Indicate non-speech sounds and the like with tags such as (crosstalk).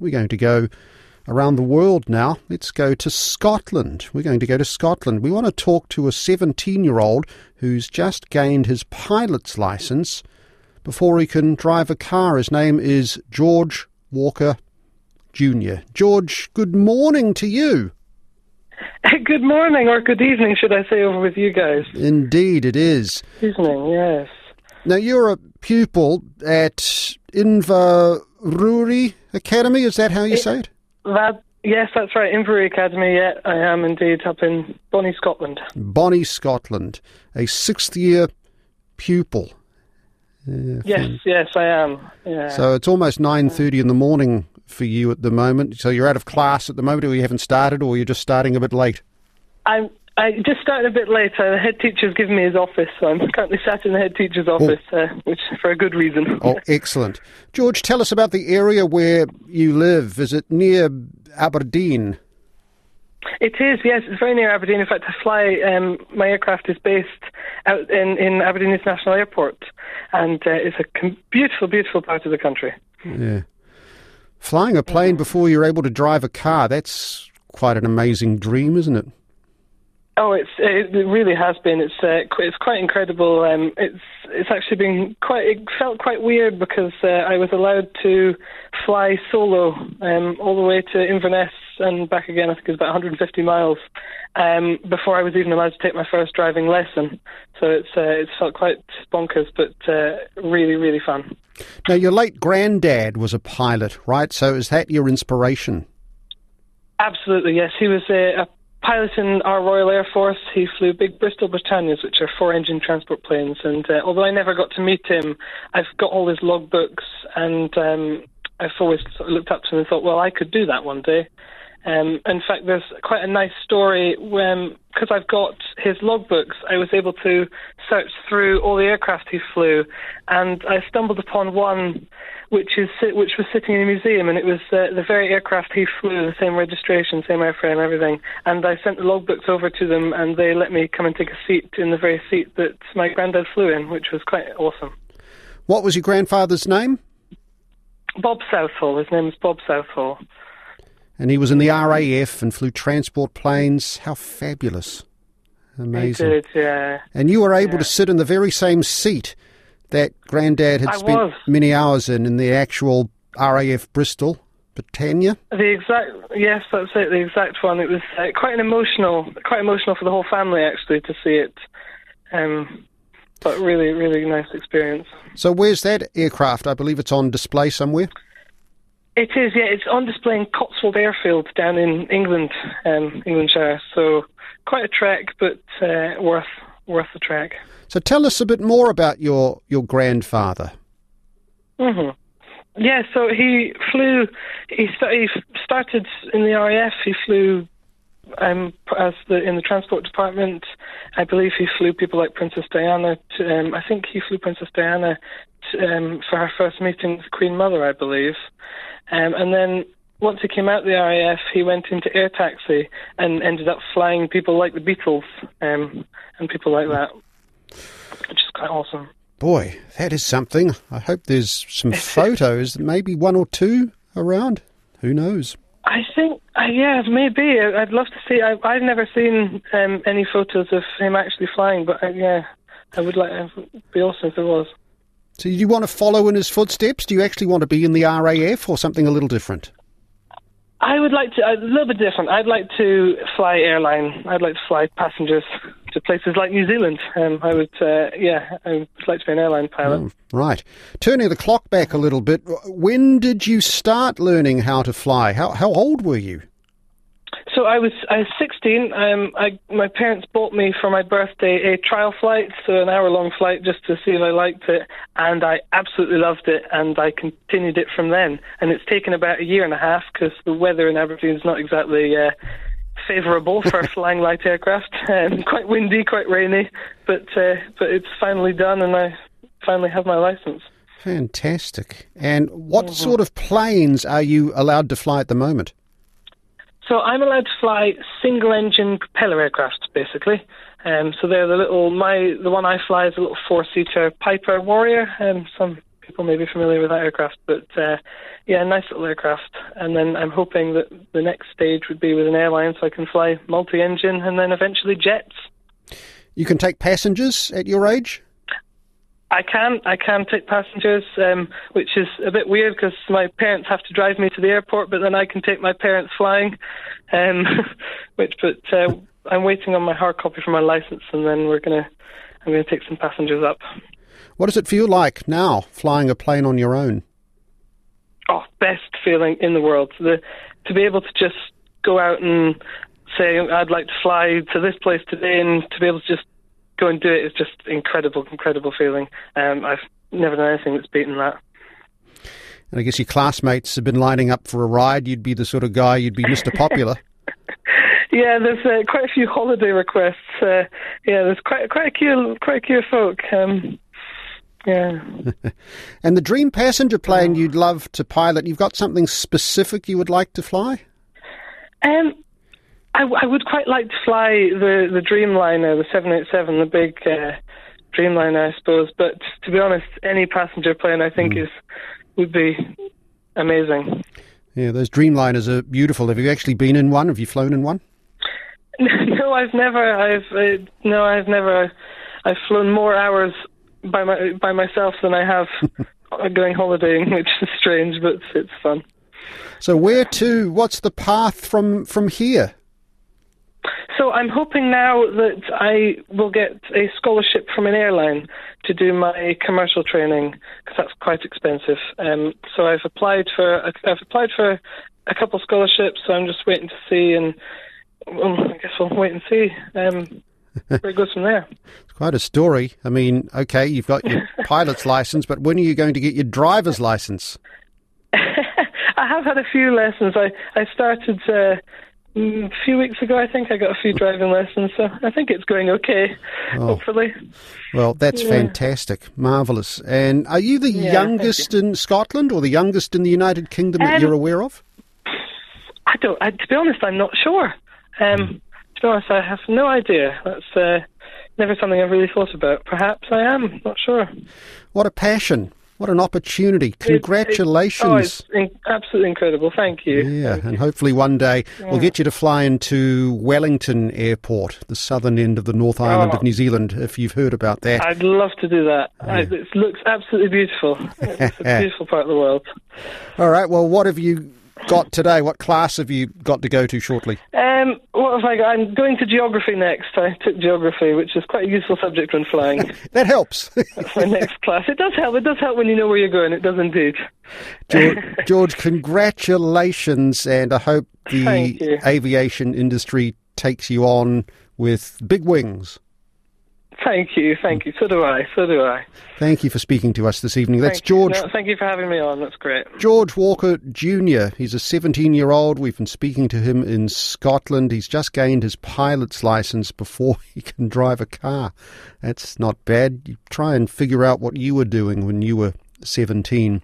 We're going to go around the world now. Let's go to Scotland. We're going to go to Scotland. We want to talk to a 17 year old who's just gained his pilot's license before he can drive a car. His name is George Walker Jr. George, good morning to you. (laughs) Good morning, or good evening, should I say, over with you guys? Indeed, it is. Evening, yes. Now, you're a pupil at Inverurie Academy, is that how you It- say it? That, yes, that's right. Inverurie Academy, yeah, I am indeed up in Bonnie, Scotland. Bonnie, Scotland, a sixth year pupil. Yeah, Yes, yes, I am. Yeah. So it's almost 9.30 in the morning for you at the moment. So you're out of class at the moment, or you haven't started, or you're just starting a bit late? I'm. I just started a bit later. The head teacher's given me his office, so I'm currently sat in the head teacher's office, uh, which for a good reason. Oh, excellent. George, tell us about the area where you live. Is it near Aberdeen? It is, yes. It's very near Aberdeen. In fact, I fly. Um, my aircraft is based out in, in Aberdeen International Airport, and uh, it's a com- beautiful, beautiful part of the country. Yeah. Flying a plane before you're able to drive a car, that's quite an amazing dream, isn't it? Oh, it's it really has been. It's uh, qu- it's quite incredible. Um, it's it's actually been quite. It felt quite weird because uh, I was allowed to fly solo um, all the way to Inverness and back again. I think it's about 150 miles um, before I was even allowed to take my first driving lesson. So it's uh, it's felt quite bonkers, but uh, really really fun. Now, your late granddad was a pilot, right? So is that your inspiration? Absolutely, yes. He was a, a pilot in our Royal Air Force. He flew big Bristol Britannias, which are four-engine transport planes. And uh, although I never got to meet him, I've got all his logbooks, and um, I've always sort of looked up to him and thought, well, I could do that one day. Um, in fact, there's quite a nice story when, because I've got his logbooks, I was able to search through all the aircraft he flew, and I stumbled upon one which is which was sitting in a museum, and it was uh, the very aircraft he flew, the same registration, same airframe, everything. And I sent the logbooks over to them, and they let me come and take a seat in the very seat that my granddad flew in, which was quite awesome. What was your grandfather's name? Bob Southall, his name is Bob Southall. And he was in the RAF and flew transport planes. How fabulous. Amazing. He did, yeah. And you were able Yeah. to sit in the very same seat that Grandad had I spent was. many hours in, in the actual RAF Bristol, Britannia. The exact yes, that's it. The exact one. It was uh, quite an emotional, quite emotional for the whole family actually to see it. Um, but really, really nice experience. So where's that aircraft? I believe it's on display somewhere. It is, yeah. It's on display in Cotswold Airfield down in England, um, Englandshire. So quite a trek, but uh, worth worth the trek. So tell us a bit more about your, your grandfather. hmm Yeah, so he flew. He, sta- he started in the RAF. He flew um, as the in the transport department. I believe he flew people like Princess Diana. To, um, I think he flew Princess Diana to, um, for her first meeting with Queen Mother, I believe. Um, and then once he came out of the RAF, he went into air taxi and ended up flying people like the Beatles um, and people like that, which is quite awesome. Boy, that is something. I hope there's some (laughs) photos, maybe one or two around. Who knows? I think, uh, yeah, maybe. I'd love to see. I, I've never seen um, any photos of him actually flying, but uh, yeah, I would like. It would be awesome if there was. So do you want to follow in his footsteps? Do you actually want to be in the RAF or something a little different? I would like to a little bit different. I'd like to fly airline. I'd like to fly passengers to places like New Zealand. Um, I would, uh, yeah, I would like to be an airline pilot. Oh, right. Turning the clock back a little bit, when did you start learning how to fly? How, how old were you? So I was I was 16. Um, I my parents bought me for my birthday a trial flight, so an hour long flight just to see if I liked it, and I absolutely loved it, and I continued it from then. And it's taken about a year and a half because the weather in Aberdeen is not exactly uh, favourable for (laughs) flying light aircraft. (laughs) Um, quite windy, quite rainy, but uh, but it's finally done, and I finally have my license. Fantastic. And what sort of planes are you allowed to fly at the moment? So I'm allowed to fly single-engine propeller aircraft, basically. Um, so they're the little my the one I fly is a little four-seater Piper Warrior. Um, some people may be familiar with that aircraft. But uh, yeah, nice little aircraft. And then I'm hoping that the next stage would be with an airline, so I can fly multi-engine and then eventually jets. You can take passengers at your age. I can. I can take passengers, um, which is a bit weird because my parents have to drive me to the airport, but then I can take my parents flying. Um, (laughs) which, but uh, I'm waiting on my hard copy for my license, and then we're gonna. I'm gonna take some passengers up. What does it feel like now flying a plane on your own? Oh, best feeling in the world. The, to be able to just go out and say I'd like to fly to this place today, and to be able to just go and do it is just incredible, incredible feeling. Um, I've never done anything that's beaten that. And I guess your classmates have been lining up for a ride. You'd be the sort of guy, you'd be Mr. Popular. (laughs) yeah, there's uh, quite a few holiday requests. Uh, yeah, there's quite quite a few quite a few folk. Um, yeah. (laughs) and the dream passenger plane you'd love to pilot. You've got something specific you would like to fly? Um, I, I would quite like to fly the the Dreamliner, the 787, the big uh, Dreamliner, I suppose. But to be honest, any passenger plane I think mm. is would be amazing. Yeah, those Dreamliners are beautiful. Have you actually been in one? Have you flown in one? (laughs) no, I've never. I've uh, no, I've never. I've flown more hours by my by myself than I have (laughs) going holidaying, which is strange, but it's fun. So where to? What's the path from from here? So I'm hoping now that I will get a scholarship from an airline to do my commercial training because that's quite expensive. Um, so I've applied for I've applied for a couple scholarships. So I'm just waiting to see, and well, I guess we'll wait and see um, (laughs) where it goes from there. It's quite a story. I mean, okay, you've got your (laughs) pilot's license, but when are you going to get your driver's license? (laughs) I have had a few lessons. I I started. Uh, a few weeks ago, I think I got a few driving lessons, so I think it's going okay. Oh. Hopefully. Well, that's yeah. fantastic, marvelous. And are you the yeah, youngest you. in Scotland, or the youngest in the United Kingdom that um, you're aware of? I don't. I, to be honest, I'm not sure. Um, mm. To be honest, I have no idea. That's uh, never something I've really thought about. Perhaps I am. Not sure. What a passion! What an opportunity. Congratulations. It, it, oh, it's absolutely incredible. Thank you. Yeah, Thank and you. hopefully one day yeah. we'll get you to fly into Wellington Airport, the southern end of the North Island oh, of New Zealand, if you've heard about that. I'd love to do that. Oh, yeah. I, it looks absolutely beautiful. (laughs) It's a beautiful part of the world. All right, well, what have you got today? What class have you got to go to shortly? Um, what have I got? I'm going to geography next. I took geography, which is quite a useful subject when flying. (laughs) that helps. That's my next class. It does help. It does help when you know where you're going. It does indeed. George, (laughs) George congratulations, and I hope the aviation industry takes you on with big wings. Thank you, thank you. So do I, so do I. Thank you for speaking to us this evening. That's thank George. No, thank you for having me on. That's great. George Walker Jr. He's a 17 year old. We've been speaking to him in Scotland. He's just gained his pilot's license before (laughs) he can drive a car. That's not bad. You try and figure out what you were doing when you were 17.